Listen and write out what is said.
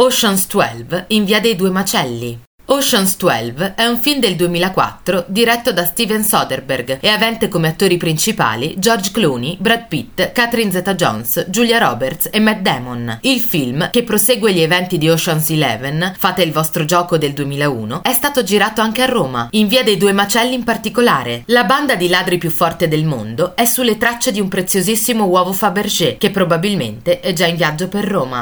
Ocean's 12 in Via dei Due Macelli. Ocean's 12 è un film del 2004 diretto da Steven Soderbergh e avente come attori principali George Clooney, Brad Pitt, Catherine Zeta-Jones, Julia Roberts e Matt Damon. Il film, che prosegue gli eventi di Ocean's 11, Fate il vostro gioco del 2001, è stato girato anche a Roma, in via dei Due Macelli in particolare. La banda di ladri più forte del mondo è sulle tracce di un preziosissimo uovo Fabergé che probabilmente è già in viaggio per Roma.